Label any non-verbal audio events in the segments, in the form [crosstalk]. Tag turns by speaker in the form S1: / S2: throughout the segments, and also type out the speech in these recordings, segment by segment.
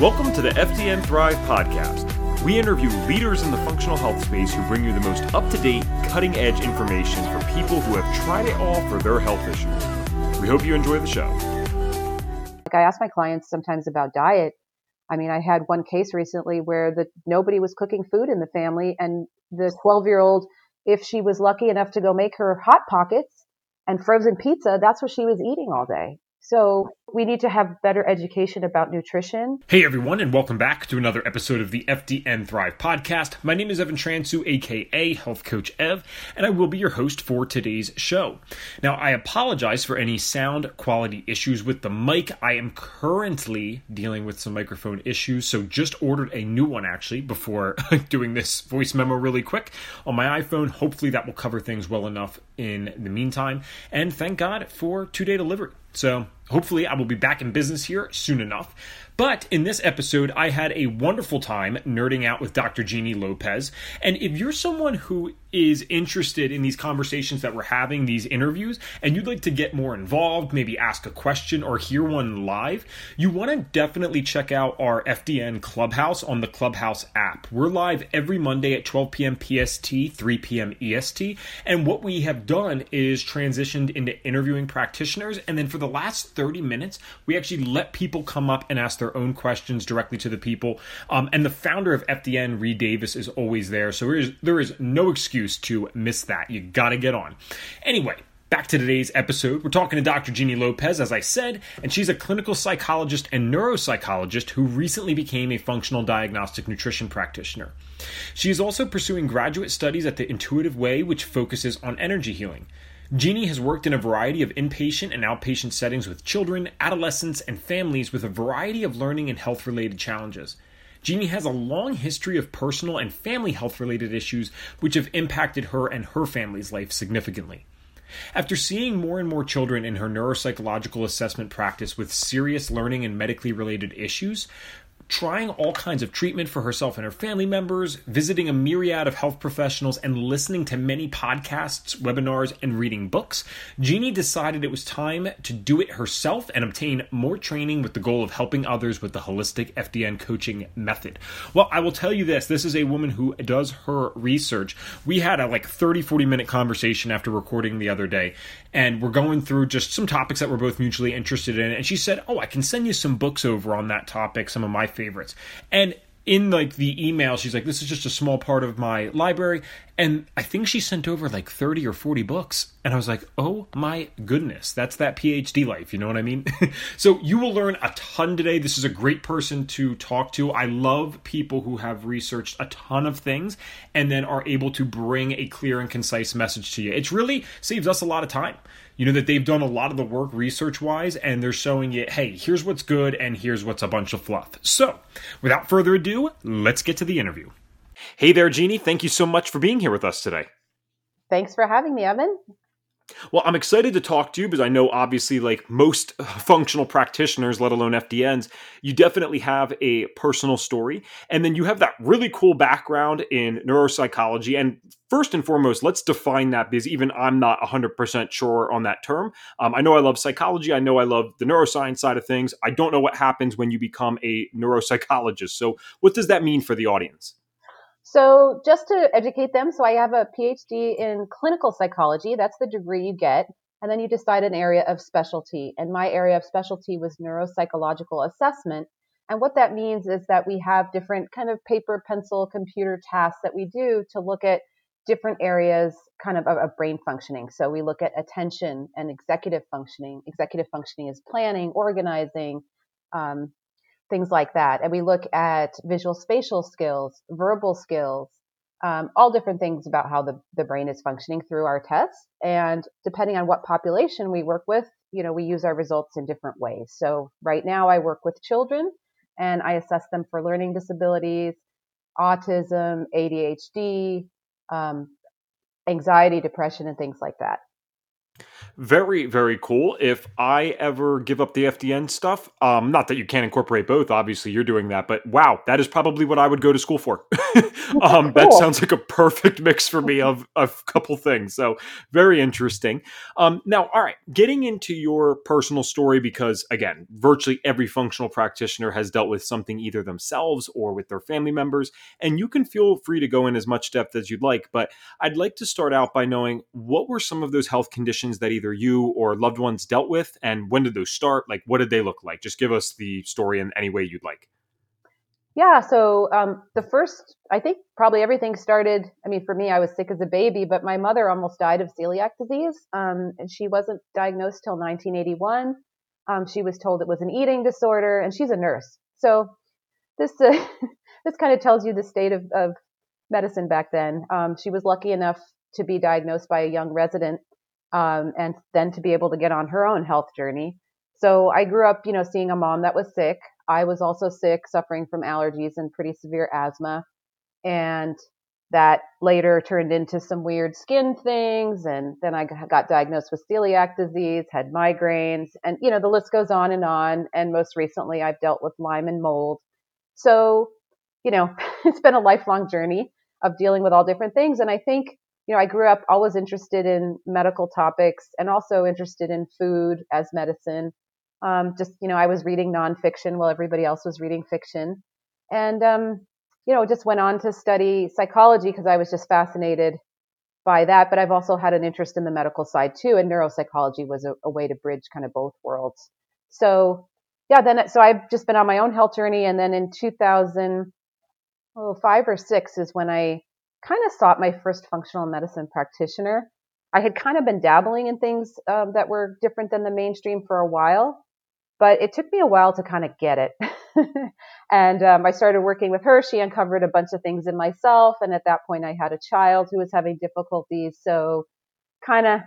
S1: Welcome to the FDN Thrive podcast. We interview leaders in the functional health space who bring you the most up to date, cutting edge information for people who have tried it all for their health issues. We hope you enjoy the show.
S2: Like I ask my clients sometimes about diet. I mean, I had one case recently where the nobody was cooking food in the family, and the 12 year old, if she was lucky enough to go make her hot pockets and frozen pizza, that's what she was eating all day. So we need to have better education about nutrition.
S1: Hey everyone, and welcome back to another episode of the FDN Thrive podcast. My name is Evan Transu, aka Health Coach Ev, and I will be your host for today's show. Now, I apologize for any sound quality issues with the mic. I am currently dealing with some microphone issues, so just ordered a new one actually before [laughs] doing this voice memo really quick on my iPhone. Hopefully, that will cover things well enough in the meantime. And thank God for two day delivery. So hopefully I will be back in business here soon enough. But in this episode, I had a wonderful time nerding out with Dr. Jeannie Lopez. And if you're someone who is interested in these conversations that we're having, these interviews, and you'd like to get more involved, maybe ask a question or hear one live, you want to definitely check out our FDN Clubhouse on the Clubhouse app. We're live every Monday at 12 p.m. PST, 3 p.m. EST. And what we have done is transitioned into interviewing practitioners. And then for the last 30 minutes, we actually let people come up and ask their own questions directly to the people. Um, and the founder of FDN, Reed Davis, is always there. So there is, there is no excuse to miss that. You got to get on. Anyway, Back to today's episode. We're talking to Dr. Jeannie Lopez, as I said, and she's a clinical psychologist and neuropsychologist who recently became a functional diagnostic nutrition practitioner. She is also pursuing graduate studies at the Intuitive Way, which focuses on energy healing. Jeannie has worked in a variety of inpatient and outpatient settings with children, adolescents, and families with a variety of learning and health related challenges. Jeannie has a long history of personal and family health related issues which have impacted her and her family's life significantly. After seeing more and more children in her neuropsychological assessment practice with serious learning and medically related issues, trying all kinds of treatment for herself and her family members, visiting a myriad of health professionals, and listening to many podcasts, webinars, and reading books, Jeannie decided it was time to do it herself and obtain more training with the goal of helping others with the holistic FDN coaching method. Well, I will tell you this this is a woman who does her research. We had a like 30, 40 minute conversation after recording the other day, and we're going through just some topics that we're both mutually interested in. And she said, Oh, I can send you some books over on that topic, some of my favorites. And in like the email she's like this is just a small part of my library and i think she sent over like 30 or 40 books. And i was like oh my goodness that's that phd life you know what i mean? [laughs] So you will learn a ton today. This is a great person to talk to. I love people who have researched a ton of things and then are able to bring a clear and concise message to you. It really saves us a lot of time. You know that they've done a lot of the work research wise and they're showing you hey here's what's good and here's what's a bunch of fluff. So without further ado let's get to the interview hey there jeannie thank you so much for being here with us today
S2: thanks for having me evan
S1: well, I'm excited to talk to you because I know, obviously, like most [laughs] functional practitioners, let alone FDNs, you definitely have a personal story. And then you have that really cool background in neuropsychology. And first and foremost, let's define that because even I'm not 100% sure on that term. Um, I know I love psychology. I know I love the neuroscience side of things. I don't know what happens when you become a neuropsychologist. So, what does that mean for the audience?
S2: So, just to educate them, so I have a PhD in clinical psychology. That's the degree you get. And then you decide an area of specialty. And my area of specialty was neuropsychological assessment. And what that means is that we have different kind of paper, pencil, computer tasks that we do to look at different areas kind of, of brain functioning. So we look at attention and executive functioning. Executive functioning is planning, organizing, um, things like that. And we look at visual spatial skills, verbal skills, um, all different things about how the, the brain is functioning through our tests. And depending on what population we work with, you know, we use our results in different ways. So right now I work with children and I assess them for learning disabilities, autism, ADHD, um, anxiety, depression, and things like that.
S1: Very, very cool. If I ever give up the FDN stuff, um, not that you can't incorporate both, obviously you're doing that, but wow, that is probably what I would go to school for. [laughs] um, that sounds like a perfect mix for me of a couple things. So very interesting. Um, now, all right, getting into your personal story, because again, virtually every functional practitioner has dealt with something either themselves or with their family members, and you can feel free to go in as much depth as you'd like, but I'd like to start out by knowing what were some of those health conditions that either either you or loved ones dealt with, and when did those start? Like, what did they look like? Just give us the story in any way you'd like.
S2: Yeah, so um, the first, I think probably everything started. I mean, for me, I was sick as a baby, but my mother almost died of celiac disease, um, and she wasn't diagnosed till 1981. Um, she was told it was an eating disorder, and she's a nurse. So this uh, [laughs] this kind of tells you the state of, of medicine back then. Um, she was lucky enough to be diagnosed by a young resident um, and then to be able to get on her own health journey. So I grew up, you know, seeing a mom that was sick. I was also sick, suffering from allergies and pretty severe asthma. And that later turned into some weird skin things. And then I got diagnosed with celiac disease, had migraines, and, you know, the list goes on and on. And most recently, I've dealt with Lyme and mold. So, you know, [laughs] it's been a lifelong journey of dealing with all different things. And I think you know, I grew up always interested in medical topics and also interested in food as medicine. Um, just, you know, I was reading nonfiction while everybody else was reading fiction. And, um, you know, just went on to study psychology because I was just fascinated by that. But I've also had an interest in the medical side too. And neuropsychology was a, a way to bridge kind of both worlds. So, yeah, then, so I've just been on my own health journey. And then in 2005 or six is when I kind of sought my first functional medicine practitioner. I had kind of been dabbling in things um, that were different than the mainstream for a while, but it took me a while to kind of get it. [laughs] and um, I started working with her. She uncovered a bunch of things in myself. And at that point, I had a child who was having difficulties. So, kind of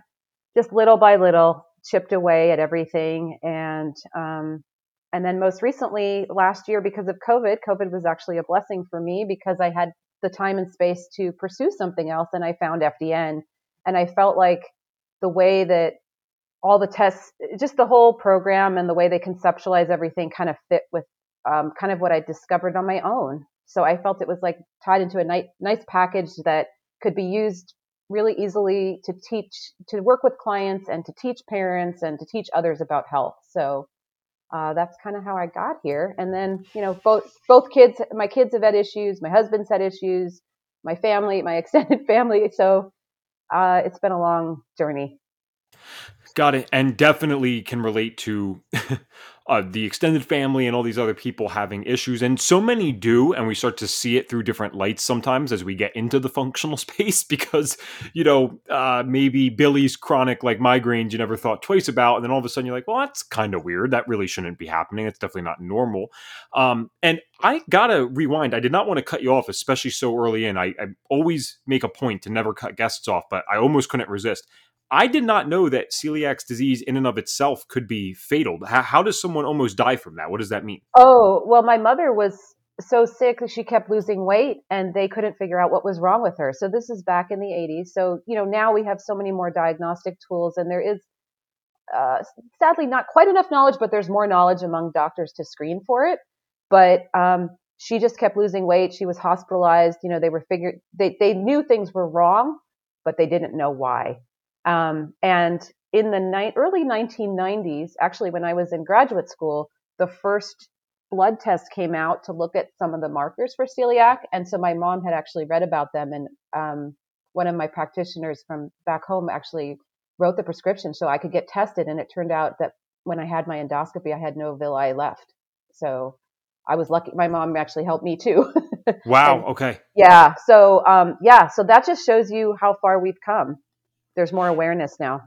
S2: just little by little, chipped away at everything. And, um, and then most recently, last year, because of COVID, COVID was actually a blessing for me because I had the time and space to pursue something else. And I found FDN. And I felt like the way that all the tests, just the whole program and the way they conceptualize everything kind of fit with um, kind of what I discovered on my own. So I felt it was like tied into a nice, nice package that could be used really easily to teach, to work with clients and to teach parents and to teach others about health. So uh, that's kind of how I got here. And then, you know, both both kids, my kids have had issues, my husband's had issues, my family, my [laughs] extended family. So uh, it's been a long journey.
S1: Got it, and definitely can relate to [laughs] uh, the extended family and all these other people having issues, and so many do, and we start to see it through different lights sometimes as we get into the [laughs] functional space because you know uh, maybe Billy's chronic like migraines you never thought twice about, and then all of a sudden you're like, well, that's kind of weird. That really shouldn't be happening. It's definitely not normal. Um, and I gotta rewind. I did not want to cut you off, especially so early in. I, I always make a point to never cut guests off, but I almost couldn't resist. I did not know that celiac disease in and of itself could be fatal. How, how, does someone almost die from that? What does that mean?
S2: Oh, well, my mother was so sick that she kept losing weight and they couldn't figure out what was wrong with her. So this is back in the 80s. So, you know, now we have so many more diagnostic tools and there is uh, sadly not quite enough knowledge, but there's more knowledge among doctors to screen for it. But um, she just kept losing weight. She was hospitalized. You know, they were figured, they, they knew things were wrong, but they didn't know why. Um, and in the ni- early 1990s, actually, when I was in graduate school, the first blood test came out to look at some of the markers for celiac. And so my mom had actually read about them. And um, one of my practitioners from back home actually wrote the prescription so I could get tested. And it turned out that when I had my endoscopy, I had no villi left. So I was lucky. My mom actually helped me too. [laughs]
S1: wow. okay.
S2: Yeah. So, um, yeah. So that just shows you how far we've come there's more awareness now.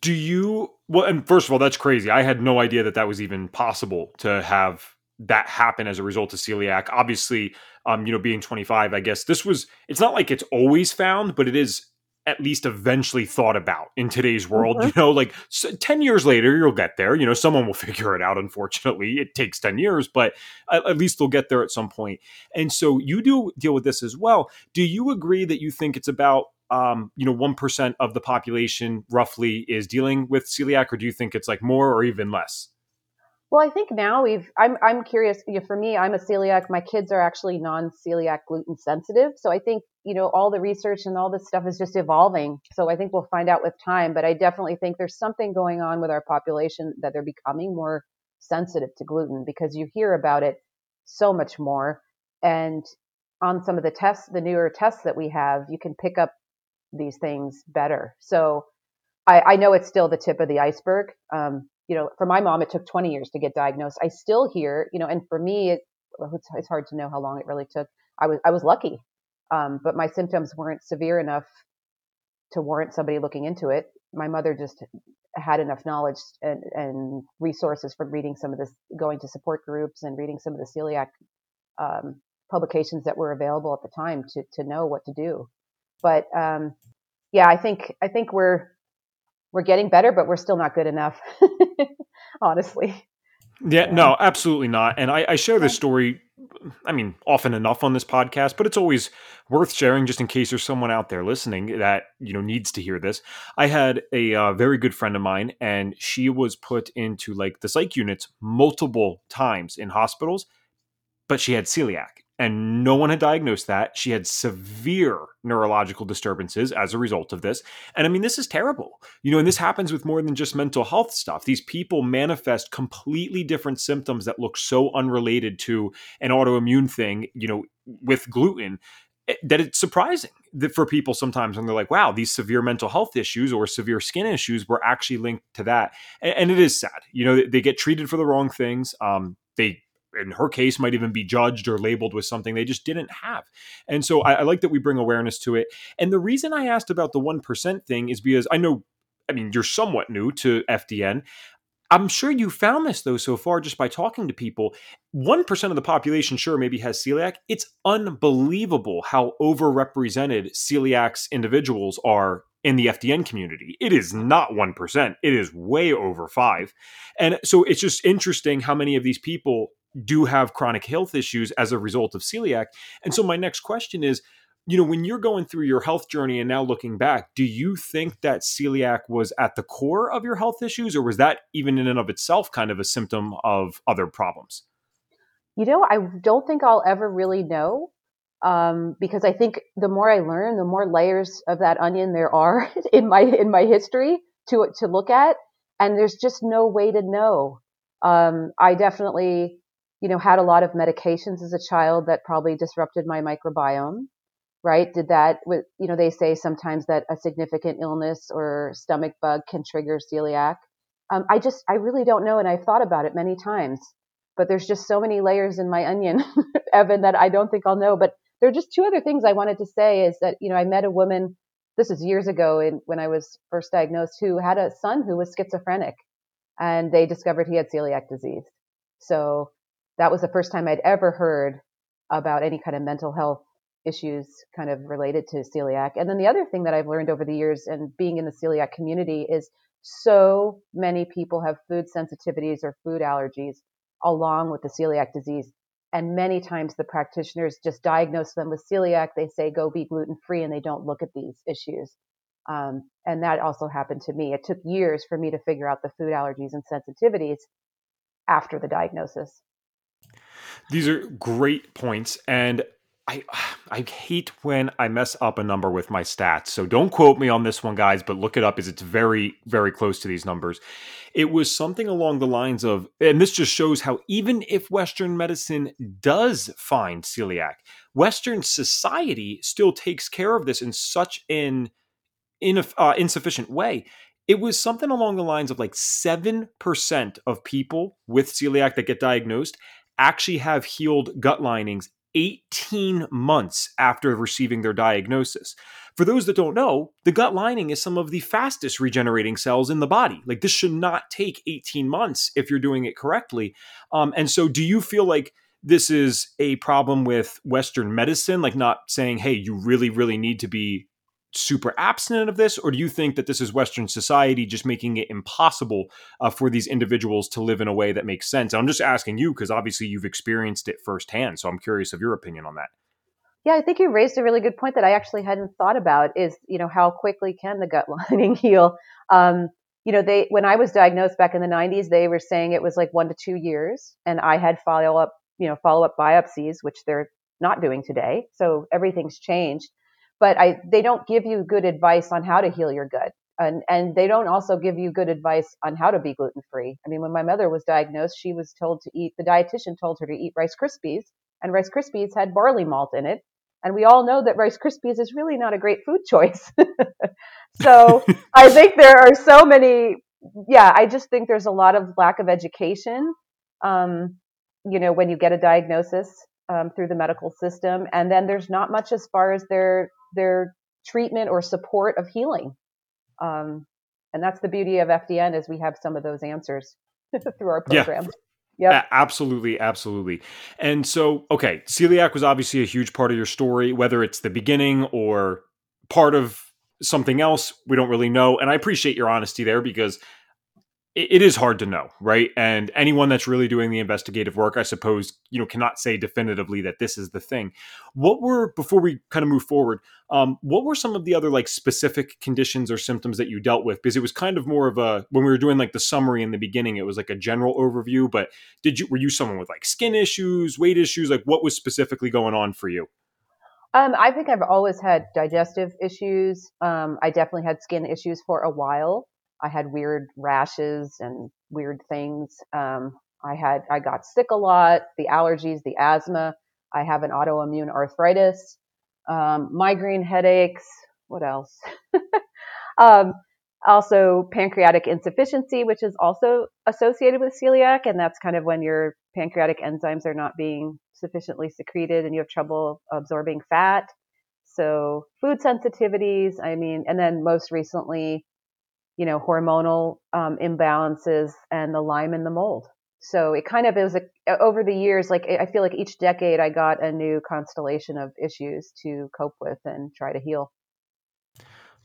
S1: Do you well? And first of all, that's crazy. I had no idea that that was even possible to have that happen as a result of celiac. Obviously, um, you know, being 25, I guess this was. It's not like it's always found, but it is at least eventually thought about in today's world. Mm-hmm. You know, like so 10 years later, you'll get there. You know, someone will [laughs] figure it out. Unfortunately, it takes 10 years, but at, at, least they'll get there at some point. And so you do deal with this as well. Do you agree that you think it's about um, you know, 1% of the population roughly is dealing with celiac, or do you think it's like more or even less?
S2: Well, I think now we've. I'm I'm curious. You know, for me, I'm a celiac. My kids are actually non-celiac gluten sensitive, so I think you know all the research and all this stuff is just evolving. So I think we'll find out with time. But I definitely think there's something going on with our population that they're becoming more sensitive to gluten because you hear about it so much more. And on some of the tests, the newer tests that we have, you can pick up these things better. So I, I know it's still the tip of the iceberg. Um, you know, for my mom, it took 20 years to get diagnosed. I still hear, you know, and for me, it, it's, it's hard to know how long it really took. I was, I was lucky, um, but my symptoms weren't severe enough to warrant somebody looking into it. My mother just had enough knowledge and, and resources from reading some of this, going to support groups and reading some of the celiac um, publications that were available at the time to to know what to do. But um, yeah, I think I think we're we're getting better, but we're still not good enough, [laughs] honestly.
S1: Yeah, no, absolutely not. And I, I share this story, I mean, often enough on this podcast, but it's always worth sharing just in case there's someone out there listening that, you know, needs to hear this. I had a uh, very good friend of mine, and she was put into like the psych units multiple times in hospitals, but she had celiac and no one had diagnosed that. She had severe neurological disturbances as a result of this. And I mean, this is terrible. You know, and this happens with more than just mental health stuff. These people manifest completely different symptoms that look so unrelated to an autoimmune thing, you know, with gluten eh, that it's surprising that for people sometimes when they're like, wow, these severe mental health issues or severe skin issues were actually linked to that. And, it is sad. You know, they get treated for the wrong things. Um, they in her case might even be judged or labeled with something they just didn't have and so I, I, like that we bring awareness to it and the reason i asked about the 1% thing is because i know i mean you're somewhat new to fdn i'm sure you found this though so far just by talking to people 1% of the population sure maybe has celiac it's unbelievable how overrepresented celiacs individuals are in the FDN community. It is not 1%. It is way over 5. And so it's just interesting how many of these people do have chronic health issues as a result of celiac. And so my next question is, you know, when you're going through your health journey and now looking back, do you think that celiac was at the core of your health issues or was that even in and of itself kind of a symptom of other problems?
S2: You know, I don't think I'll ever really know um, because I think the more I learn, the more layers of that onion there are [laughs] in my in my history to to look at, and there's just no way to know. Um, I definitely you know, had a lot of medications as a child that probably disrupted my microbiome, right? Did that with, you know, they say sometimes that a significant illness or stomach bug can trigger celiac. Um, I just, I really don't know. And I've thought about it many times, but there's just so many layers in my onion, [laughs] Evan, that I don't think I'll know. But there are just two other things I wanted to say is that, you know, I met a woman, this is years ago in, when I was first diagnosed, who had a son who was schizophrenic and they discovered he had celiac disease. So that was the first time I'd ever heard about any kind of mental health issues kind of related to celiac. And then the other thing that I've learned over the years and being in the celiac community is so many people have food sensitivities or food allergies along with the celiac disease. And many times the practitioners just diagnose them with celiac. They say, go be gluten free, and they don't look at these issues. Um, and that also happened to me. It took years for me to figure out the food allergies and sensitivities after the diagnosis.
S1: These are great points, and I I hate when I mess up a number with my stats. So don't quote me on this one, guys, but look it up as it's very very close to these numbers. It was something along the lines of, and this just shows how even if Western medicine does find celiac, Western society still takes care of this in such an in, uh, insufficient way it was something along the lines of like 7% of people with celiac that get diagnosed actually have healed gut linings 18 months after receiving their diagnosis. For those that don't know, the gut lining is some of the fastest regenerating cells in the body. Like this should not take 18 months if you're doing it correctly. Um, and so, do you feel like this is a problem with Western medicine? Like, not saying, hey, you really, really need to be super abstinent of this, or do you think that this is Western society just making it impossible uh, for these individuals to live in a way that makes sense? I'm just asking you because obviously you've experienced it firsthand, so I'm curious of your opinion on that.
S2: Yeah, I think you raised a really good point that I actually hadn't thought about is, you know, how quickly can the gut [laughs] lining heal? Um, you know, they when I was diagnosed back in the 90s, they were saying it was like 1 to 2 years and I had follow up, you know, follow up biopsies which they're not doing today. So everything's changed. But I they don't give you good advice on how to heal your gut. And and they don't also give you good advice on how to be gluten free. I mean, when my mother was diagnosed, she was told to eat the dietitian told her to eat Rice Krispies and Rice Krispies had barley malt in it and we all know that Rice Krispies is really not a great food choice. [laughs] so I think there are so many, yeah, I just think there's a lot of lack of education, um, you know, when you get a diagnosis um, through the medical system. And then there's not much as far as their, their treatment or support of healing. Um, and that's the beauty of FDN is we have some of those answers [laughs] through our program. Yeah.
S1: Yeah, absolutely, absolutely. And so, okay, celiac was obviously a huge part of your story, whether it's the beginning or part of something else, we don't really know. And I appreciate your honesty there because it is hard to know, right? And anyone that's really doing the investigative work, I suppose, you know, cannot say definitively that this is the thing. What were before we kind of move forward? Um, what were some of the other like specific conditions or symptoms that you dealt with? Because it was kind of more of a when we were doing like the summary in the beginning, it was like a general overview. But did you were you someone with like skin issues, weight issues? Like what was specifically going on for you?
S2: Um, I think I've always had digestive issues. Um, I definitely had skin issues for a while. I had weird rashes and weird things. Um, I had I got sick a lot. The allergies, the asthma. I have an autoimmune arthritis, um, migraine headaches. What else? [laughs] um, also, pancreatic insufficiency, which is also associated with celiac, and that's kind of when your pancreatic enzymes are not being sufficiently secreted and you have trouble absorbing fat. So, food sensitivities. I mean, and then most recently, you know, hormonal um, imbalances and the Lyme and the mold. So it kind of it was a, over the years, like I feel like each decade I got a new constellation of issues to cope with and try to heal.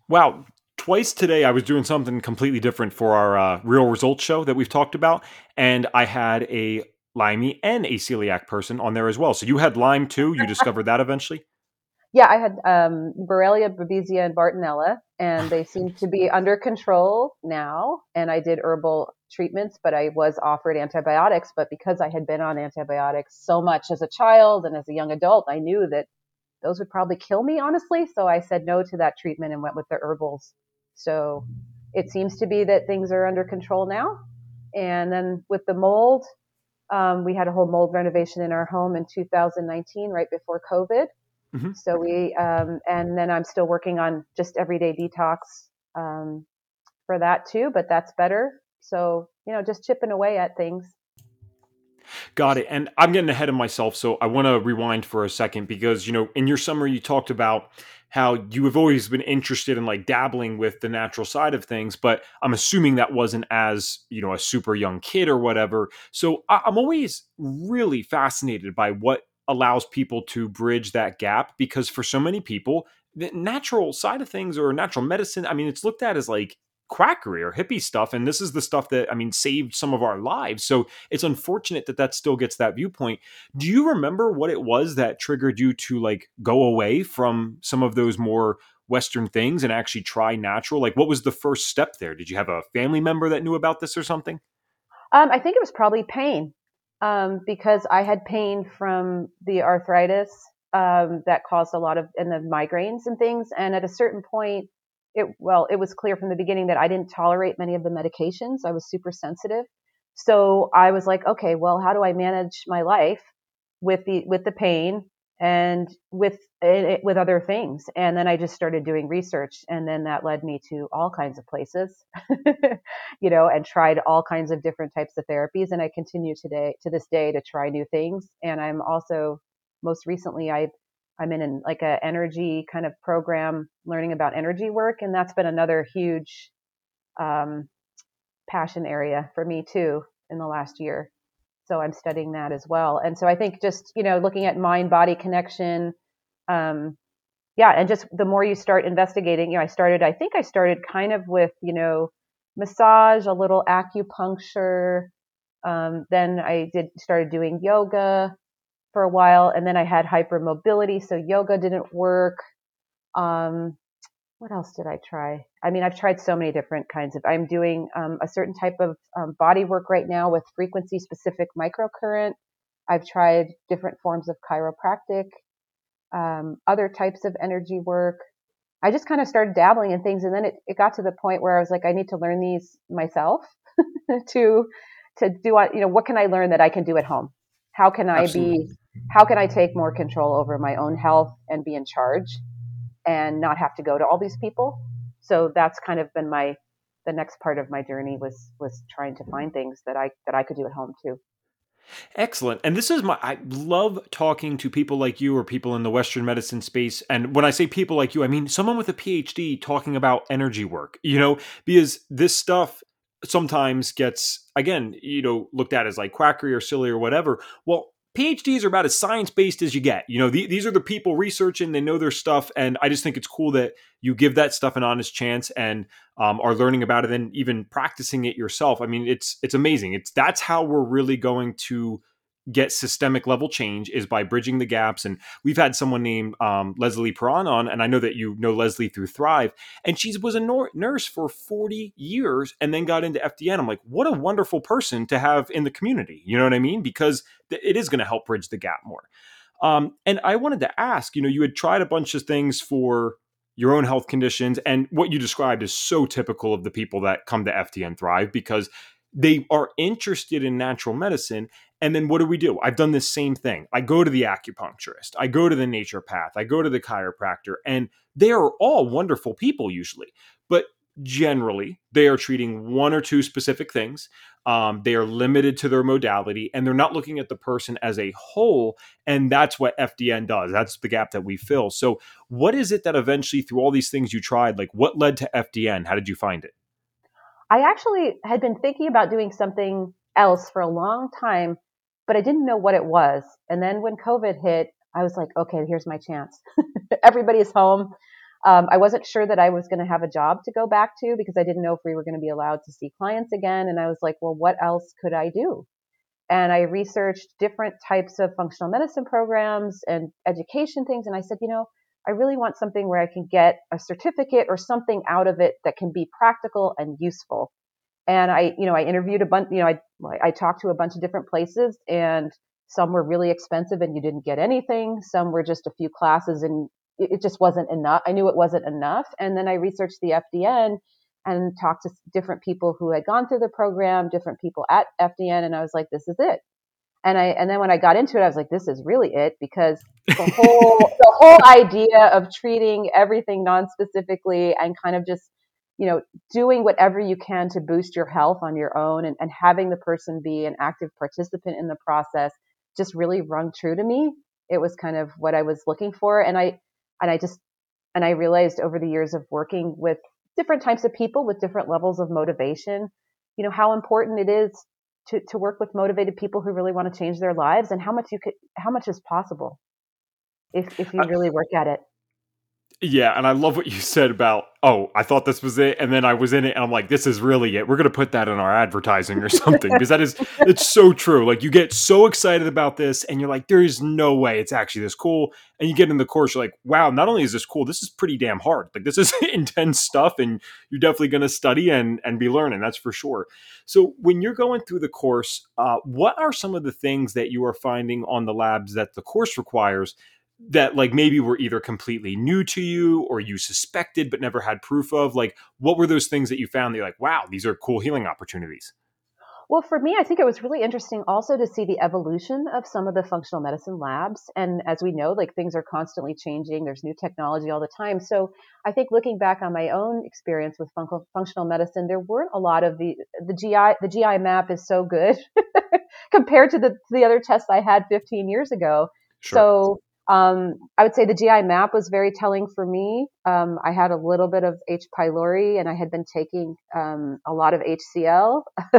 S1: Wow. Twice today, I was doing something completely different for our uh, real results show that we've talked about. And I had a limey and a celiac person on there as well. So you had Lyme too. You discovered that eventually?
S2: Yeah, I had um, Borrelia, Babesia, and Bartonella, and they seem to be under control now. And I did herbal treatments, but I was offered antibiotics. But because I had been on antibiotics so much as a child and as a young adult, I knew that those would probably kill me, honestly. So I said no to that treatment and went with the herbals. So it seems to be that things are under control now. And then with the mold, um, we had a whole mold renovation in our home in 2019, right before COVID. Mm-hmm. So we, um, and then I'm still working on just everyday detox um, for that too, but that's better. So, you know, just chipping away at things.
S1: Got it. And I'm getting ahead of myself. So I want to rewind for a second because, you know, in your summary, you talked about how you have always been interested in like dabbling with the natural side of things, but I'm assuming that wasn't as, you know, a super young kid or whatever. So I'm always really fascinated by what allows people to bridge that gap because for so many people the natural side of things or natural medicine i mean it's looked at as like quackery or hippie stuff and this is the stuff that i mean saved some of our lives. So it's unfortunate that that still gets that viewpoint. Do you remember what it was that triggered you to like go away from some of those more western things and actually try natural? Like what was the first step there? Did you have a family member that knew about this or something?
S2: Um, i think it was probably pain um, because I had pain from the arthritis um, that caused a lot of and the migraines and things. And at a certain point, it well, it was clear from the beginning that I didn't tolerate many of the medications. I was super sensitive, so I was like, okay, well, how do I manage my life with the with the pain and with it, with other things. And then i just started doing research and then that led me to all kinds of places [laughs] you know and tried all kinds of different types of therapies. And i continue today to this day to try new things. And i'm also most recently i i'm in an, like a energy kind of program learning about energy work. And that's been another huge um, passion area for me too in the last year so I'm studying that as well. And so I think just you know looking at mind body connection, um, yeah, and just the more you start investigating, you know, I started. I think I started kind of with you know massage, a little acupuncture. Um, then I did started doing yoga, for a while, and then I had hypermobility, so yoga didn't work. Um, what else did I try? I mean, I've tried so many different kinds of. I'm doing um, a certain type of um, body work right now with frequency specific microcurrent. I've tried different forms of chiropractic, um, other types of energy work. I just kind of started dabbling in things, and then it, it got to the point where I was like, I need to learn these myself [laughs] to to do what you know. What can I learn that I can do at home? How can I Absolutely. be? How can I take more control over my own health and be in charge? And not have to go to all these people. So that's kind of been my the next part of my journey was was trying to find things that I that I could do at home too.
S1: Excellent. And this is my I love talking to people like you or people in the western medicine space and when I say people like you I mean someone with a PhD talking about energy work, you know, because this stuff sometimes gets again, you know, looked at as like quackery or silly or whatever. Well, PhDs are about as science based as you get. You know, the, these are the people researching, they know their stuff. And I just think it's cool that you give that stuff an honest chance and um, are learning about it and even practicing it yourself. I mean, it's, it's amazing. It's, that's how we're really going to get systemic level change is by bridging the gaps. And we've had someone named um, Leslie Perron on, and I know that you know Leslie through Thrive, and she was a nor- nurse for 40 years and then got into FDN. I'm like, what a wonderful person to have in the community. You know what I mean? Because th- it is going to help bridge the gap more. Um, and I wanted to ask, you know, you had tried a bunch of things for your own health conditions, and what you described is so typical of the people that come to FDN Thrive because they are interested in natural medicine and then what do we do? I've done the same thing. I go to the acupuncturist, I go to the naturopath, I go to the chiropractor, and they are all wonderful people usually. But generally, they are treating one or two specific things. Um, they are limited to their modality and they're not looking at the person as a whole. And that's what FDN does. That's the gap that we fill. So, what is it that eventually, through all these things you tried, like what led to FDN? How did you find it?
S2: I actually had been thinking about doing something else for a long time but I didn't know what it was. And then when COVID hit, I was like, okay, here's my chance. [laughs] Everybody's home. Um, I wasn't sure that I was going to have a job to go back to because I didn't know if we were going to be allowed to see clients again. And I was like, well, what else could I do? And I researched different types of functional medicine programs and education things. And I said, you know, I really want something where I can get a certificate or something out of it that can be practical and useful and I, you know, I interviewed a bunch, you know, I, I talked to a bunch of different places and some were really expensive and you didn't get anything. Some were just a few classes and it just wasn't enough. I knew it wasn't enough. And then I researched the FDN and talked to different people who had gone through the program, different people at FDN. And I was like, this is it. And I, and then when I got into it, I was like, this is really it because the whole, [laughs] the whole idea of treating everything non-specifically and kind of just you know, doing whatever you can to boost your health on your own and, and having the person be an active participant in the process just really rung true to me. It was kind of what I was looking for. And I, and I just, and I realized over the years of working with different types of people with different levels of motivation, you know, how important it is to, to work with motivated people who really want to change their lives and how much you could, how much is possible if, if you uh, really work at it.
S1: Yeah, and I love what you said about, oh, I thought this was it, and then I was in it, and I'm like, this is really it. We're gonna put that in our advertising or something because that is, [laughs] it's so true. Like you get so excited about this, and you're like, there is no way it's actually this cool. And you get in the course, you're like, wow, not only is this cool, this is pretty damn hard. Like this is [laughs] intense stuff, and you're definitely gonna study and and be learning. That's for sure. So when you're going through the course, uh, what are some of the things that you are finding on the labs that the course requires? That like maybe were either completely new to you or you suspected but never had proof of like what were those things that you found that you're like wow these are cool healing opportunities
S2: well for me i think it was really interesting also to see the evolution of some of the functional medicine labs. And as we know like things are constantly changing. There's new technology all the time. So i think looking back on my own experience with fun- functional medicine there weren't a lot of the the gi the gi map is so good [laughs] compared to the the other tests i had 15 years ago. Sure. so um, I would say the GI map was very telling for me. Um, I had a little bit of H. pylori, and I had been taking um, a lot of HCl, [laughs]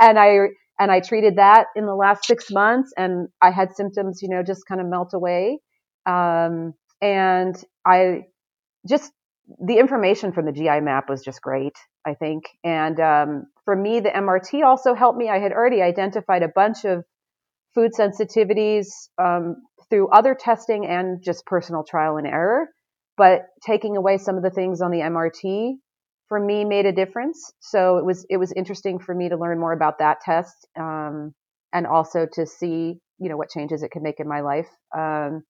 S2: and I and I treated that in the last six months, and I had symptoms, you know, just kind of melt away. Um, and I just the information from the GI map was just great, I think. And um, for me, the MRT also helped me. I had already identified a bunch of food sensitivities um, through other testing and just personal trial and error. But taking away some of the things on the MRT for me made a difference. So it was it was interesting for me to learn more about that test um, and also to see you know what changes it could make in my life. Um,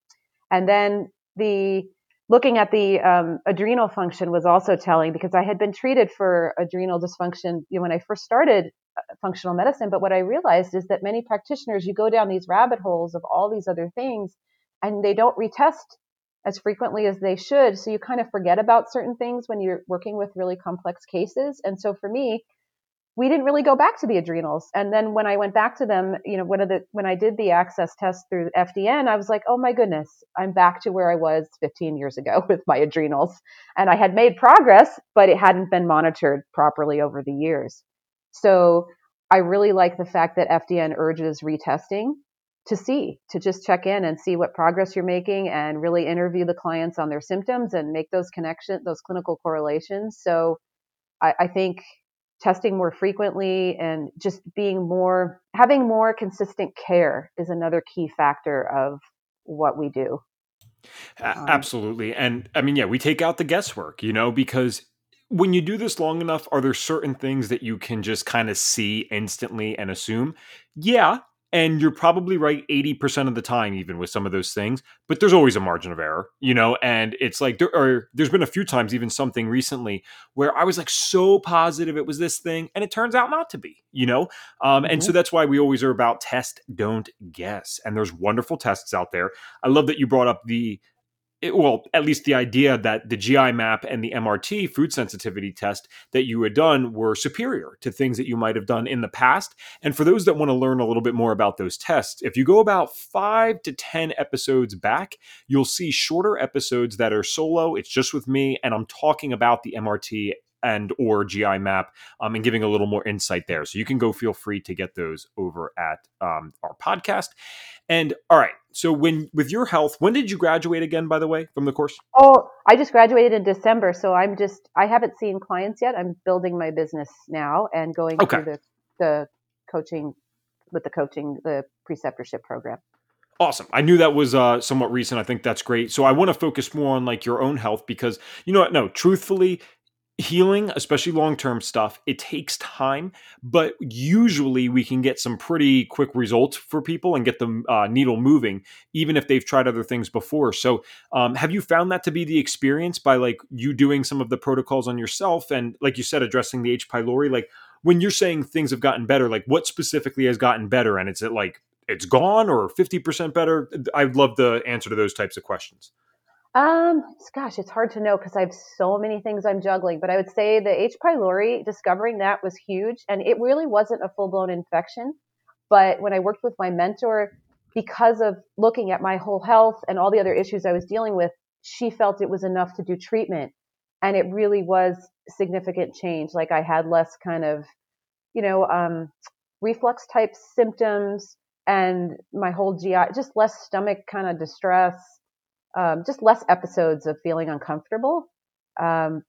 S2: and then the looking at the um, adrenal function was also telling because I had been treated for adrenal dysfunction you know, when I first started uh, functional medicine. But what I realized is that many practitioners, you go down these rabbit holes of all these other things and they don't retest as frequently as they should. So you kind of forget about certain things when you're working with really complex cases. And so for me, we didn't really go back to the adrenals. And then when I went back to them, you know, one of the when I did the access test through FDN, I was like, oh my goodness, I'm back to where I was 15 years ago [laughs] with my adrenals. And I had made progress, but it hadn't been monitored properly over the years. So I really like the fact that FDN urges retesting to see, to just check in and see what progress you're making and really interview the clients on their symptoms and make those connections, those clinical correlations. So I, I think testing more frequently and just being more having more consistent care is another key factor of what we do.
S1: Um, absolutely. And i mean yeah we take out the guesswork you know because when you do this long enough are there certain things that you can just kind of see instantly and assume? Yeah and you're probably right 80% of the time even with some of those things but there's always a margin of error you know and it's like there are there's been a few times even something recently where i was like so positive it was this thing and it turns out not to be you know um, mm-hmm. and so mm-hmm. that's why we always are about test don't guess and there's wonderful tests out there i love that you brought up the it, well, at least the idea that the GI map and the MRT food sensitivity test that you had done were superior to things that you might have done in the past. And for those that want to learn a little bit more about those tests, if you go about five to 10 episodes back, you'll see shorter episodes that are solo. It's just with me, and I'm talking about the MRT and or GI map um, and giving a little more insight there. So you can go feel free to get those over at um, our podcast. And all right, so when with your health, when did you graduate again? By the way, from the course?
S2: Oh, I just graduated in December, so I'm just I haven't seen clients yet. I'm building my business now and going okay. through the the coaching with the coaching the preceptorship program.
S1: Awesome. I knew that was uh, somewhat recent. I think that's great. So I want to focus more on like your own health because you know what? No, truthfully, healing, especially long term stuff, it takes time, but usually we can get some pretty quick results for people and get the uh, needle moving, even if they've tried other things before. So, um, have you found that to be the experience by like you doing some of the protocols on yourself and, like you said, addressing the H. pylori? Like when you're saying things have gotten better, like what specifically has gotten better? And is it like it's gone or 50% better? I'd love the answer to those types of questions.
S2: Um, gosh, it's hard to know because I have so many things I'm juggling. But I would say the H. pylori, discovering that was huge, and it really wasn't a full blown infection. But when I worked with my mentor, because of looking at my whole health and all the other issues I was dealing with, she felt it was enough to do treatment, and it really was significant change. Like I had less kind of, you know, um, reflux type symptoms, and my whole GI, just less stomach kind of distress um, just less episodes of feeling uncomfortable. Um,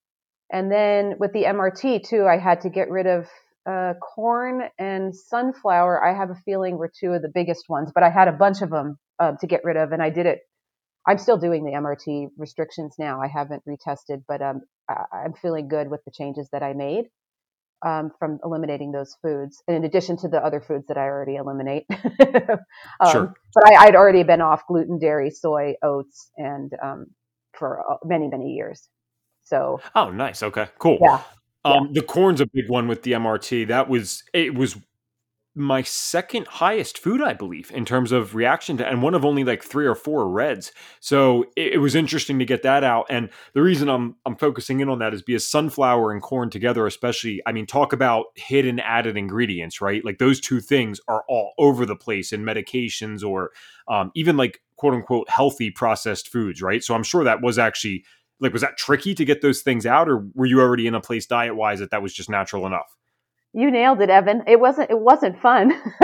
S2: and then with the MRT too, I had to get rid of uh, corn and sunflower. I have a feeling were two of the biggest ones, but I had a bunch of them uh, to get rid of, and I did it. I'm still doing the MRT restrictions now. I haven't retested, but um, I, am feeling good with the changes that I made um, from eliminating those foods, and in addition to the other foods that I already eliminate. [laughs] um, sure. But I, would already been off gluten, dairy, soy, oats, and um, for many, many years. So.
S1: Oh, nice. Okay. Cool.
S2: Yeah.
S1: Um, yeah. The corn's a big one with the MRT. That was it was my second highest food, I believe, in terms of reaction to, and one of only like three or four reds. So it, it, was interesting to get that out. And the reason I'm I'm focusing in on that is because sunflower and corn together, especially, I mean, talk about hidden added ingredients, right? Like those two things are all over the place in medications or um, even like quote unquote healthy processed foods, right? So I'm sure that was actually like was that tricky to get those things out, or were you already in a place diet wise that that was just natural enough?
S2: You nailed it, Evan. It wasn't it wasn't fun. [laughs]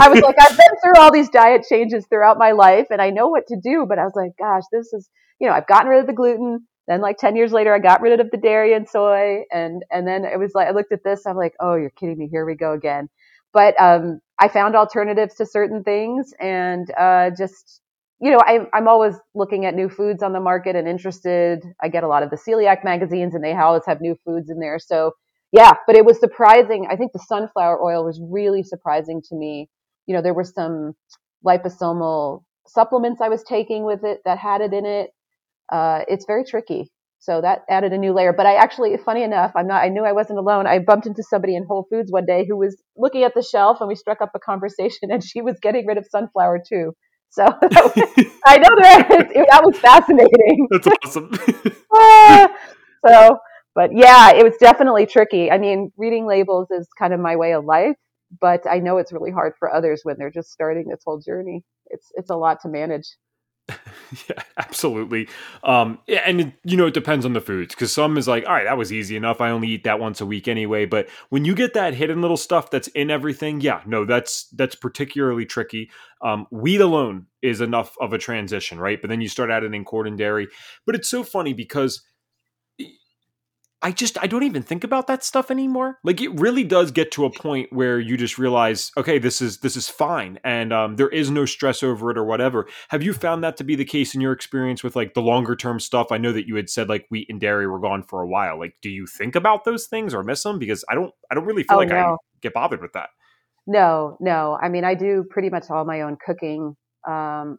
S2: I was like, I've been through all these diet changes throughout my life and I know what to do, but I was like, gosh, this is you know, I've gotten rid of the gluten. Then like 10 years later I got rid of the dairy and soy and and then it was like I looked at this, I'm like, oh, you're kidding me, here we go again. but um, I found alternatives to certain things and uh, just you know, I, I'm always looking at new foods on the market and interested. I get a lot of the celiac magazines and they always have new foods in there. So yeah, but it was surprising. I think the sunflower oil was really surprising to me. You know, there were some liposomal supplements I was taking with it that had it in it. Uh, it's very tricky. So that added a new layer. But I actually, funny enough, I'm not, I knew I wasn't alone. I bumped into somebody in Whole Foods one day who was looking at the shelf and we struck up a conversation [laughs] and she was getting rid of sunflower too. So [laughs] I know that that was fascinating.
S1: That's awesome.
S2: uh, [laughs] so, but yeah, it was definitely tricky. I mean, reading labels is kind of my way of life, but I know it's really hard for others when they're just starting this whole journey. It's it's a lot to manage. [laughs]
S1: yeah, absolutely. Um, and it, you know, it depends on the foods because some is like, all right, that was easy enough. I only eat that once a week anyway. But when you get that hidden little stuff that's in everything, yeah, no, that's that's particularly tricky. Um, wheat alone is enough of a transition, right? But then you start adding in corn and dairy. But it's so funny because I just I don't even think about that stuff anymore. Like it really does get to a point where you just realize, okay, this is this is fine, and um, there is no stress over it or whatever. Have you found that to be the case in your experience with like the longer term stuff? I know that you had said like wheat and dairy were gone for a while. Like, do you think about those things or miss them? Because I don't I don't really feel oh, like no. I get bothered with that.
S2: No, no. I mean, I do pretty much all my own cooking. Um,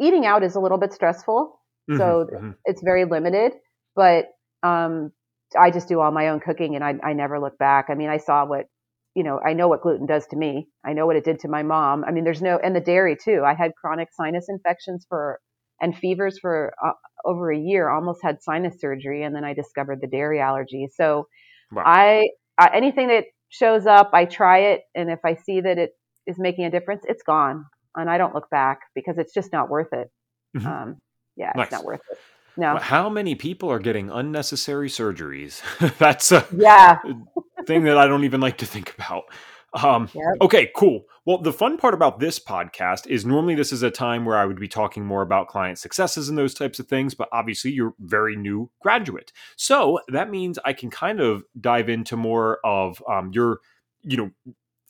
S2: eating out is a little bit stressful, mm-hmm, so mm-hmm. it's very limited, but um, I just do all my own cooking and I, I never look back. I mean, I saw what, you know, I know what gluten does to me. I know what it did to my mom. I mean, there's no, and the dairy too. I had chronic sinus infections for, and fevers for uh, over a year, almost had sinus surgery. And then I discovered the dairy allergy. So wow. I, I, anything that shows up, I try it. And if I see that it is making a difference, it's gone. And I don't look back because it's just not worth it. Mm-hmm. Um, yeah, nice. it's not worth it. No.
S1: How many people are getting unnecessary surgeries? [laughs] That's a
S2: yeah. [laughs]
S1: thing that I don't even like to think about. Um, yep. Okay, cool. Well, the fun part about this podcast is normally this is a time where I would be talking more about client successes and those types of things, but obviously you're very new graduate. So that means I can kind of dive into more of um, your, you know,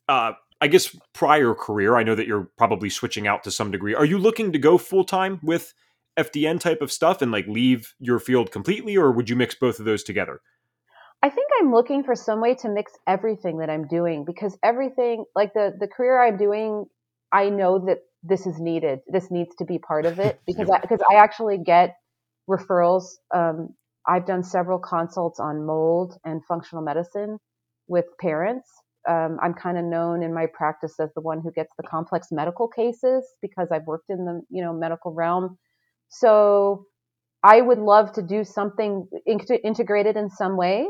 S1: uh, I guess prior career. I know that you're probably switching out to some degree. Are you looking to go full time with FDN type of stuff and like leave your field completely, or would you mix both of those together?
S2: I think I'm looking for some way to mix everything that I'm doing because everything, like the the career I'm doing, I know that this is needed. This needs to be part of it [laughs] because I, because I actually get referrals. Um, I've done several consults on mold and functional medicine with parents. Um, I'm kind of known in my practice as the one who gets the complex medical cases because I've worked in the you know medical realm so I would love to do something integrated in some way.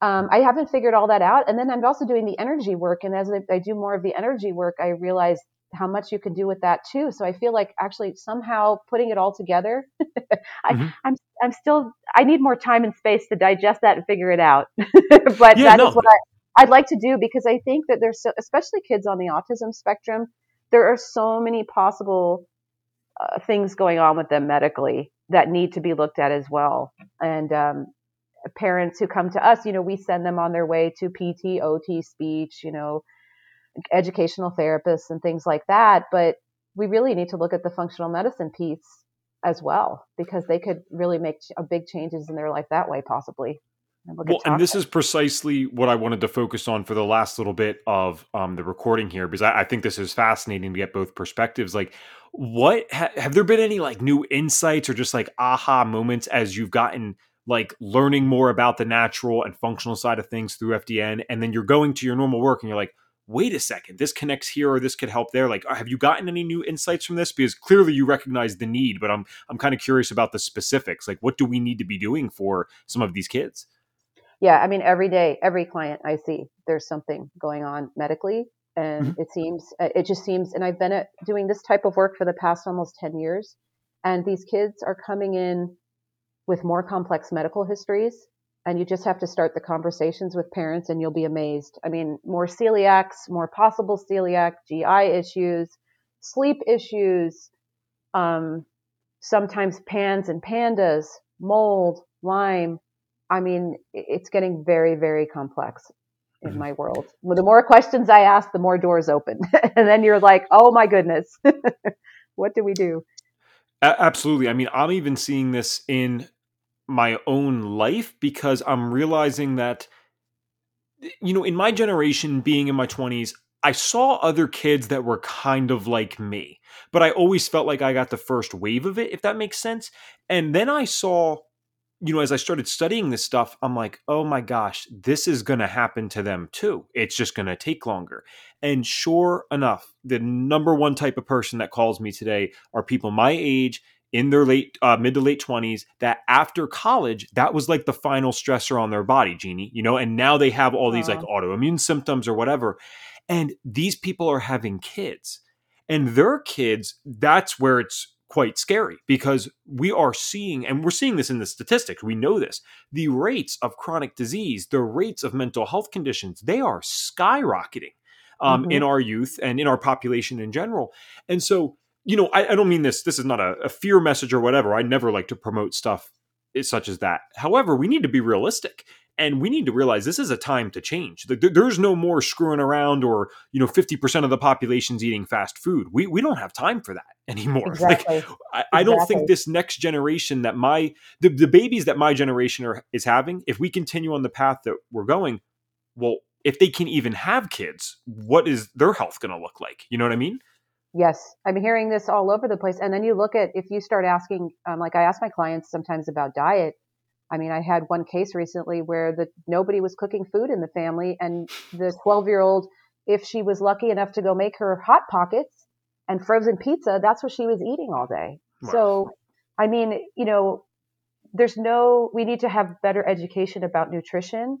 S2: Um, I haven't figured all that out. And then I'm also doing the energy work. And as I, I do more of the energy work, I realize how much you can do with that too. So I feel like actually somehow putting it all together, [laughs] I, am mm-hmm. I'm, I'm still, I need more time and space to digest that and figure it out. [laughs] but yeah, that no. is what I, I'd like to do because I think that there's so, especially kids on the autism spectrum, there are so many possible uh, things going on with them medically that need to be looked at as well. And um, parents who come to us, you know, we send them on their way to PT, OT, speech, you know, educational therapists and things like that. But we really need to look at the functional medicine piece as well because they could really make a big changes in their life that way, possibly.
S1: And well, and this is precisely what I wanted to focus on for the last little bit of um, the recording here, because I, I, think this is fascinating to get both perspectives. Like, what ha, have there been any like new insights or just like aha moments as you've gotten like learning more about the natural and functional side of things through FDN, and then you're going to your normal work and you're like, wait a second, this connects here or this could help there. Like, have you gotten any new insights from this? Because clearly you recognize the need, but I'm I'm kind of curious about the specifics. Like, what do we need to be doing for some of these kids?
S2: Yeah, I mean, every day, every client I see, there's something going on medically. And mm-hmm. it seems, uh, it just seems, and I've been at, doing this type of work for the past almost 10 years. And these kids are coming in with more complex medical histories. And you just have to start the conversations with parents and you'll be amazed. I mean, more celiacs, more possible celiac, GI issues, sleep issues, um, sometimes PANS and PANDAS, mold, Lyme, I mean, it's getting very, very complex. in mm-hmm. my world. Well, the more questions I ask, the more doors open. [laughs] and then you're like, oh my goodness, [laughs] what do we do?
S1: A- absolutely. I mean, I'm even seeing this in my own life because I'm realizing that, you know, in my generation, being in my 20s, I saw other kids that were kind of like me, but I always felt like I got the first wave of it, if that makes sense. And then I saw you know, as I started studying this stuff, I'm like, oh my gosh, this is going to happen to them too. It's just going to take longer. And sure enough, the number one type of person that calls me today are people my age in their late uh, mid to late 20s that after college that was like the final stressor on their body jeannie you know and now they have all these like autoimmune symptoms or whatever and these people are having kids and their kids that's where it's quite scary because we are seeing, and we're seeing this in the statistics, we know this, the rates of chronic disease, the rates of mental health conditions, they are skyrocketing um, mm-hmm. in our youth and in our population in general. And so, you know, I, I don't mean this, this is not a, a fear message or whatever. I never like to promote stuff such as that. However, we need to be realistic and we need to realize this is a time to change. There's no more screwing around or, you know, 50% of the population's eating fast food. We, we don't have time for that [laughs] anymore. Exactly. Like, I, exactly. I, don't think this next generation that my, the, the babies that my generation are, is having, if we continue on the path that we're going, well, if they can even have kids, what is their health going to look like? You know what I mean?
S2: Yes, I'm hearing this all over the place. And then you look at if you start asking, um, like I ask my clients sometimes about diet, I mean, I had one case recently where the nobody was cooking food in the family, and the 12 year old, if she was lucky enough to go make her hot pockets and frozen pizza, that's what she was eating all day. Wow. So, I mean, you know, there's no. We need to have better education about nutrition.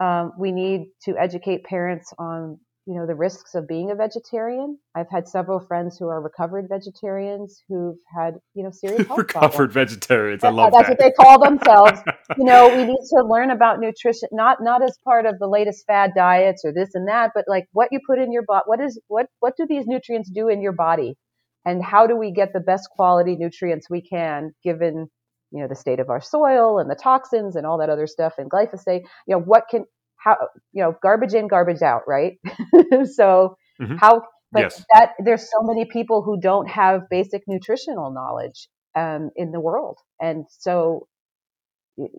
S2: Um, we need to educate parents on you know the risks of being a vegetarian. I've had several friends who are recovered vegetarians who've had you know serious [laughs] health
S1: recovered
S2: problems.
S1: vegetarians. I love
S2: that's
S1: that.
S2: what they call themselves. [laughs] you know, we need to learn about nutrition, not not as part of the latest fad diets or this and that, but like what you put in your body. What is what what do these nutrients do in your body, and how do we get the best quality nutrients we can given you know the state of our soil and the toxins and all that other stuff and glyphosate. You know what can how you know garbage in garbage out right? [laughs] So mm-hmm. how but yes. that there's so many people who don't have basic nutritional knowledge um, in the world. And so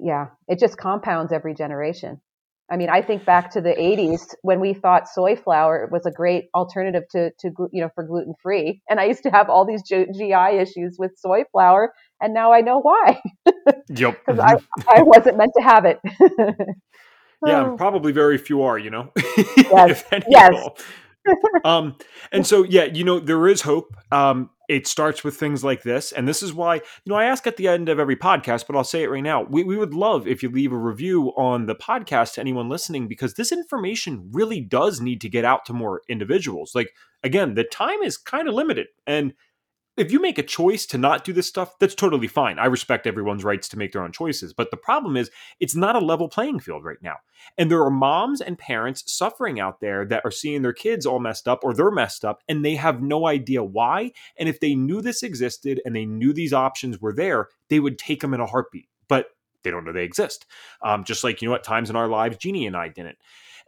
S2: yeah it just compounds every generation. I mean i think back to the 80s when we thought soy flour was a great alternative to, to you know for gluten free and i used to have all these gi issues with soy flour and now i know why. [laughs]
S1: Yep
S2: because [laughs] I, I wasn't meant to have it
S1: yeah, oh. probably very few are, you know. [laughs] Yes. yes. um, and so yeah, you know, there is hope. Um, it starts with things like this, and this is why you know I ask at the end of every podcast, but I'll say it right now. We we would love if you leave a review on the podcast to anyone listening because this information really does need to get out to more individuals. Like again, the time is kind of limited, and if you make a choice to not do this stuff, that's totally fine. I respect everyone's rights to make their own choices. But the problem is, it's not a level playing field right now. And there are moms and parents suffering out there that are seeing their kids all messed up or they're messed up and they have no idea why. And if they knew this existed and they knew these options were there, they would take them in a heartbeat. But they don't know they exist. Um, just like, you know, at times in our lives, Jeannie and I didn't.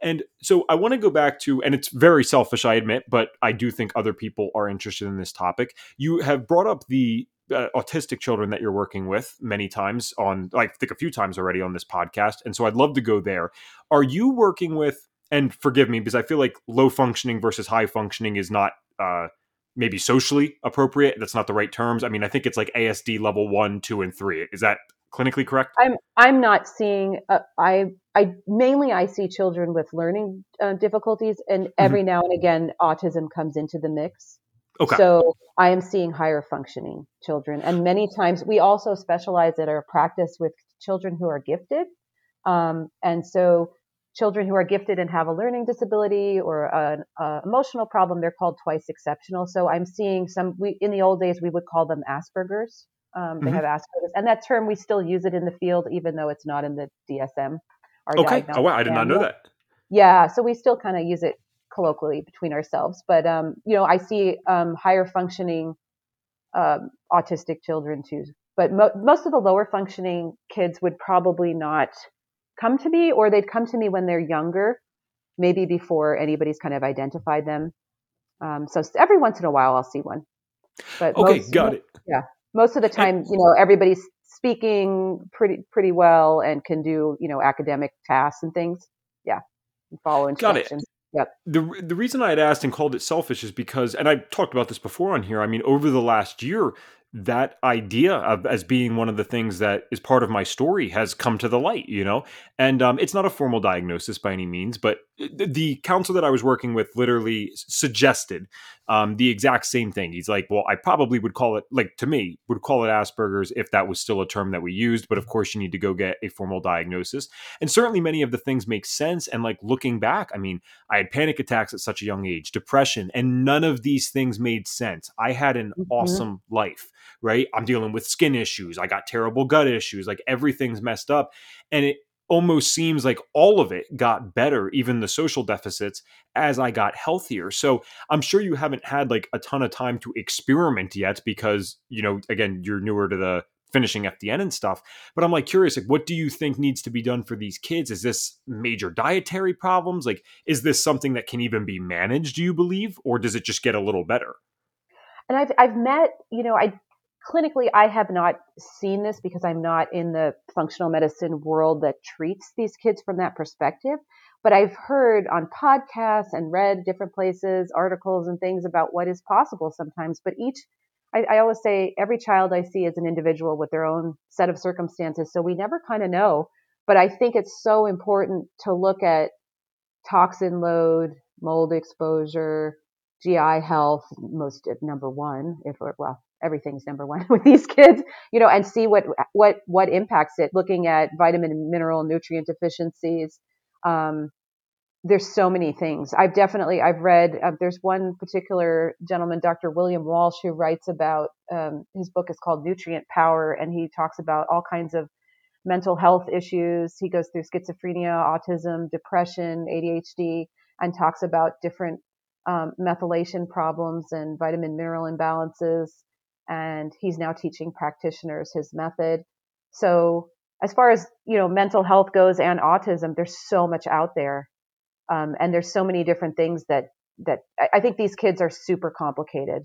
S1: And so I want to go back to, and it's very selfish, I admit, but I do think other people are interested in this topic. You have brought up the uh, autistic children that you're working with many times on, I think a few times already on this podcast. And so I'd love to go there. Are you working with, and forgive me because I feel like low functioning versus high functioning is not, uh, maybe socially appropriate. That's not the right terms. I mean, I think it's like ASD level one, two, and three. Is that clinically correct?
S2: I'm I'm not seeing. Uh, I I mainly I see children with learning uh, difficulties, and mm-hmm. every mm-hmm. now and again autism comes into the mix. Okay. So I am seeing higher functioning children, and many times we also specialize at our practice with children who are gifted, um, and so children who are gifted and have a learning disability or an emotional problem, they're called twice exceptional. So I'm seeing some. We in the old days we would call them Asperger's. Um, they mm-hmm. have Asperger's, and that term we still use it in the field, even though it's not in the DSM.
S1: okay. Oh, wow. I did not know that.
S2: Yeah, so we still kind of use it colloquially between ourselves, but um, you know, I see um, higher functioning um, autistic children too. But mo- most of the lower functioning kids would probably not come to me, or they'd come to me when they're younger. maybe before anybody's kind of identified them. Um, so every once in a while, I'll see one.
S1: But okay, most, got it.
S2: Yeah, most of the time, you know, everybody's speaking pretty pretty well and can do you know academic tasks and things. Yeah, and follow instructions. Yep.
S1: The the reason I had asked and called it selfish is because, and I talked about this before on here. I mean, over the last year, that idea of as being one of the things that is part of my story has come to the light you know? And um, it's not a formal diagnosis by any means but the counselor that i was working with literally suggested um, the exact same thing. He's like well i probably would call it like to me would call it asperger's if that was still a term that we used but of course you need to go get a formal diagnosis. And certainly many of the things make sense and like looking back i mean i had panic attacks at such a young age depression and none of these things made sense. I had an mm-hmm. awesome life right? I'm dealing with skin issues. I got terrible gut issues. Like everything's messed up. And it almost seems like all of it got better, even the social deficits, as I got healthier. So I'm sure you haven't had like a ton of time to experiment yet because, you know, again, you're newer to the finishing FDN and stuff. But I'm like curious, like, what do you think needs to be done for these kids? Is this major dietary problems? Like, is this something that can even be managed, do you believe? Or does it just get a little better?
S2: And I've I've met, you know, I clinically, I have not seen this because I'm not in the functional medicine world that treats these kids from that perspective. But I've heard on podcasts and read different places, articles and things about what is possible sometimes. But each, I, I always say, every child I see is an individual with their own set of circumstances. So we never kind of know. But I think it's so important to look at toxin load, mold exposure, GI health, most number one, if well, everything's number one [laughs] with these kids, you know, and see what what what impacts it. Looking at vitamin, and mineral, nutrient deficiencies. Um, there's so many things. I've definitely I've read. Uh, there's one particular gentleman, Dr. William Walsh, who writes about um, his book is called Nutrient Power, and he talks about all kinds of mental health issues. He goes through schizophrenia, autism, depression, ADHD, and talks about different um, methylation problems and vitamin mineral imbalances and he's now teaching practitioners his method. So as far as you know, mental health goes and autism, there's so much out there, um, and there's so many different things that that I think these kids are super complicated.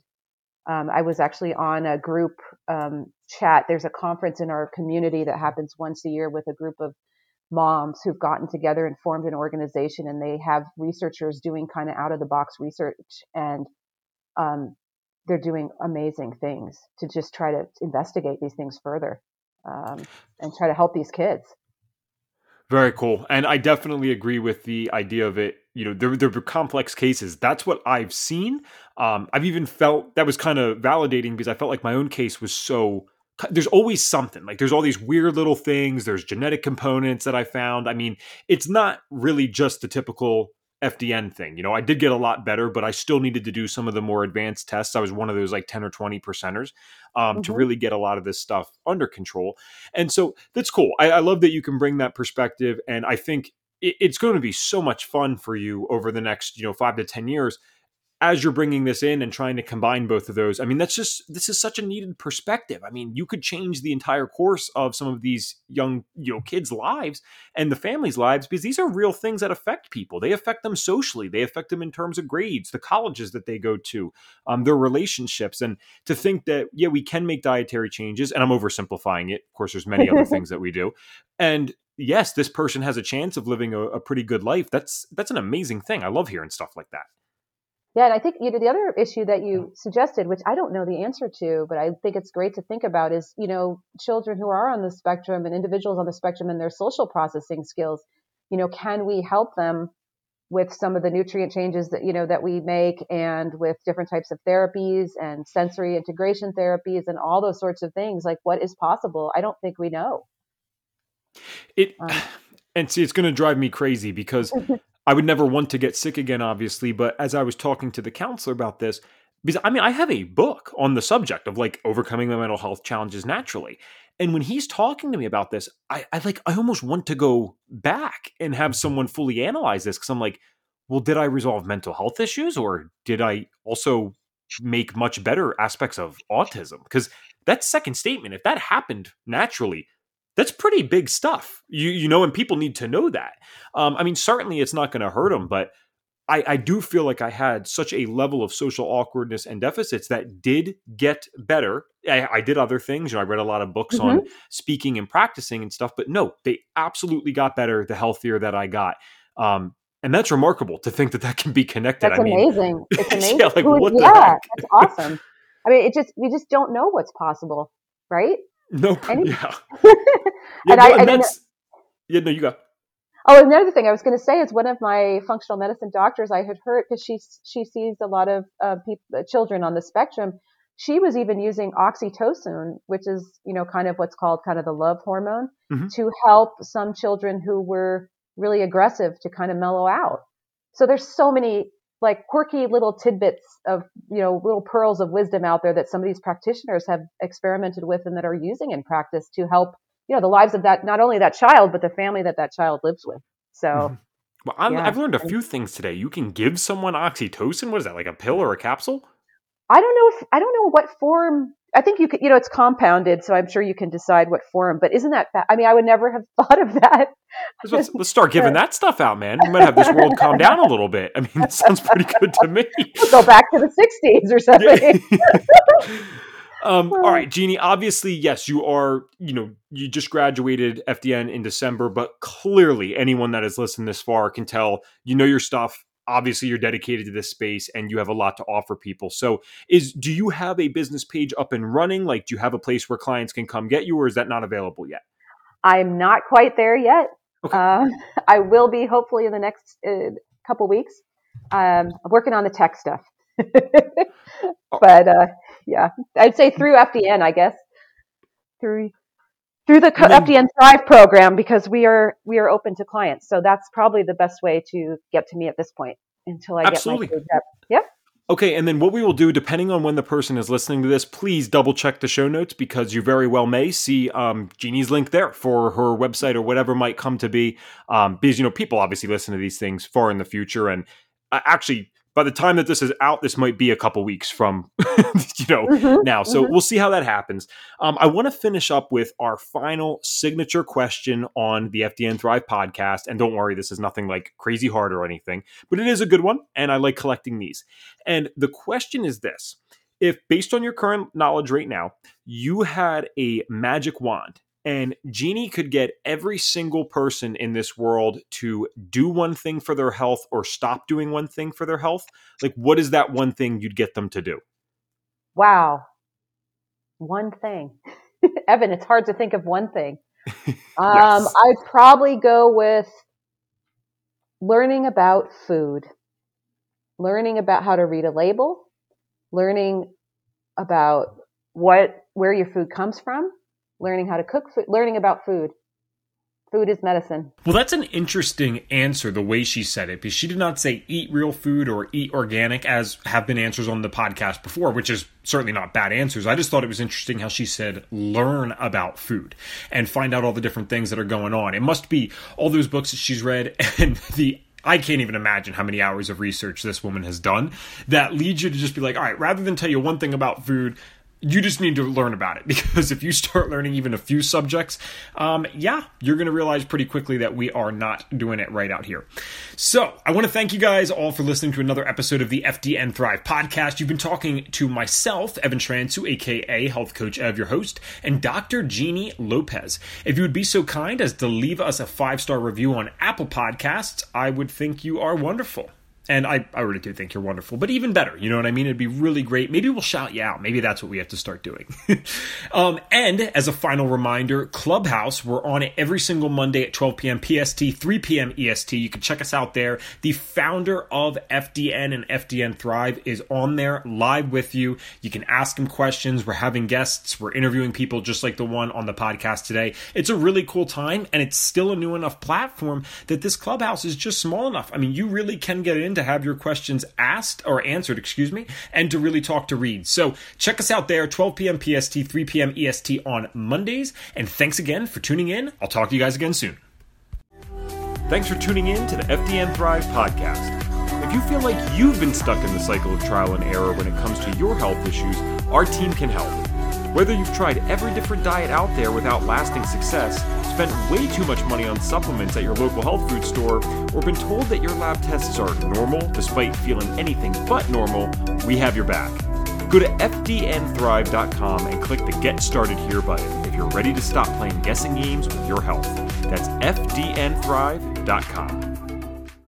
S2: Um, I was actually on a group um, chat. There's a conference in our community that happens once a year with a group of moms who've gotten together and formed an organization, and they have researchers doing kind of out of the box research and um, they're doing amazing things to just try to investigate these things further um, and try to help these kids.
S1: Very cool. And I definitely agree with the idea of it. You know, there were complex cases. That's what I've seen. Um, I've even felt that was kind of validating because I felt like my own case was so. There's always something. Like there's all these weird little things. There's genetic components that I found. I mean, it's not really just the typical FDN thing. You know, I did get a lot better, but I still needed to do some of the more advanced tests. I was one of those like 10 or 20 percenters um, mm-hmm. to really get a lot of this stuff under control. And so that's cool. I, I love that you can bring that perspective. And I think it, it's going to be so much fun for you over the next, you know, five to 10 years as you're bringing this in and trying to combine both of those, I mean, that's just this is such a needed perspective. I mean, you could change the entire course of some of these young, you know, kids' lives and the families' lives because these are real things that affect people. They affect them socially. They affect them in terms of grades, the colleges that they go to, um, their relationships, and to think that yeah, we can make dietary changes. And I'm oversimplifying it. Of course, there's many other things that we do, and yes, this person has a chance of living a, a pretty good life. That's that's an amazing thing. I love hearing stuff like that.
S2: Yeah, and I think you know the other issue that you suggested, which I don't know the answer to, but I think it's great to think about, is you know children who are on the spectrum and individuals on the spectrum and their social processing skills. You know, can we help them with some of the nutrient changes that you know that we make, and with different types of therapies and sensory integration therapies and all those sorts of things? Like, what is possible? I don't think we know.
S1: It. Um, [sighs] and see, it's going to drive me crazy because [laughs] I would never want to get sick again, obviously. But as I was talking to the counselor about this, because I mean, I have a book on the subject of like overcoming my mental health challenges naturally. And when he's talking to me about this, I, I like, I almost want to go back and have someone fully analyze this because I'm like, well, did I resolve mental health issues or did I also make much better aspects of autism? Because that second statement, if that happened naturally, that's pretty big stuff. You you know, and people need to know that. Um, I mean, certainly it's not going to hurt them, but I, I do feel like I had such a level of social awkwardness and deficits that did get better. I, I did other things. You know, I read a lot of books mm-hmm. on speaking and practicing and stuff, but no, they absolutely got better the healthier that I got. Um, and that's remarkable to think that that can be connected.
S2: That's
S1: I
S2: mean, amazing. [laughs] It's amazing. yeah, like, what yeah that's awesome. I mean, it just we just don't know what's possible, right?
S1: No, Any- yeah. [laughs] yeah, and no, I, and I that's, yeah, no, you go.
S2: Oh, another thing I was going to say is one of my functional medicine doctors I had heard because she she sees a lot of uh, people, children on the spectrum. She was even using oxytocin, which is you know kind of what's called kind of the love hormone, mm-hmm. to help some children who were really aggressive to kind of mellow out. So there's so many like quirky little tidbits of you know little pearls of wisdom out there that some of these practitioners have experimented with and that are using in practice to help you know the lives of that not only that child but the family that that child lives with so mm-hmm.
S1: well i have yeah. learned a few things today you can give someone oxytocin what is that like a pill or a capsule
S2: i don't know if i don't know what form i think you could you know it's compounded so i'm sure you can decide what form but isn't that i mean i would never have [laughs] thought of that
S1: let's, let's start giving [laughs] that stuff out man we might have this world calm down a little bit i mean that sounds pretty good to me [laughs]
S2: we'll go back to the 60s or something
S1: Um, all right, Jeannie. Obviously, yes, you are. You know, you just graduated FDN in December, but clearly, anyone that has listened this far can tell you know your stuff. Obviously, you're dedicated to this space, and you have a lot to offer people. So, is do you have a business page up and running? Like, do you have a place where clients can come get you, or is that not available yet?
S2: I'm not quite there yet. Okay. Uh, [laughs] I will be hopefully in the next uh, couple weeks. Um, I'm working on the tech stuff. [laughs] Oh. but uh, yeah, I'd say through FDN, I guess through through the then, FDN Thrive program because we are we are open to clients. So that's probably the best way to get to me at this point until I absolutely. get my Yeah.
S1: Okay, and then what we will do, depending on when the person is listening to this, please double check the show notes because you very well may see um, Jeannie's link there for her website or whatever might come to be. Um, because you know people obviously listen to these things far in the future, and uh, actually by the time that this is out, this might be a couple weeks from, [laughs] you know, mm-hmm, now. So mm-hmm. we'll see how that happens. Um, I want to finish up with our final signature question on the FDN Thrive podcast. And don't worry, this is nothing like crazy hard or anything, but it is a good one. And I like collecting these. And the question is this if, based on your current knowledge right now, you had a magic wand and Jeannie could get every single person in this world to do one thing for their health or stop doing one thing for their health, like what is that one thing you'd get them to do?
S2: Wow. One thing. [laughs] Evan, it's hard to think of one thing. [laughs] Um, yes. I'd probably go with learning about food, learning about how to read a label, learning about what where your food comes from, learning how to cook food, learning about food. Food is medicine.
S1: Well, that's an interesting answer, the way she said it, because she did not say eat real food or eat organic, as have been answers on the podcast before, which is certainly not bad answers. I just thought it was interesting how she said learn about food and find out all the different things that are going on. It must be all those books that she's read [laughs] and the I can't even imagine how many hours of research this woman has done that leads you to just be like, all right, rather than tell you one thing about food, you just need to learn about it [laughs] because if you start learning even a few subjects, um, yeah, you're going to realize pretty quickly that we are not doing it right out here. So I want to thank you guys all for listening to another episode of the FDN Thrive podcast. You've been talking to myself, Evan Transue, aka Health Coach Ev, your host, and Dr. Jeannie Lopez. If you would be so kind as to leave us a five star review on Apple Podcasts, I would think you are wonderful. And I, I really do think you're wonderful, but even better, you know what I mean? It'd be really great. Maybe we'll shout you out. Maybe that's what we have to start doing. [laughs] um, and as a final reminder, Clubhouse, we're on it every single Monday at 12 p.m. PST, 3 p.m. EST. You can check us out there. The founder of FDN and FDN Thrive is on there live with you. You can ask him questions. We're having guests. We're interviewing people just like the one on the podcast today. It's a really cool time, and it's still a new enough platform that this Clubhouse is just small enough. I mean, you really can get in to have your questions asked or answered, excuse me, and to really talk to Reed. So check us out there, 12 p.m. PST, 3 p.m. EST on Mondays. And thanks again for tuning in. I'll talk to you guys again soon. Thanks for tuning in to the FDN Thrive podcast. If you feel like you've been stuck in the cycle of trial and error when it comes to your health issues, our team can help. Whether you've tried every different diet out there without lasting success, spent way too much money on supplements at your local health food store, or been told that your lab tests are normal despite feeling anything but normal, we have your back. Go to fdnthrive.com and click the Get Started Here button if you're ready to stop playing guessing games with your health. That's fdnthrive.com.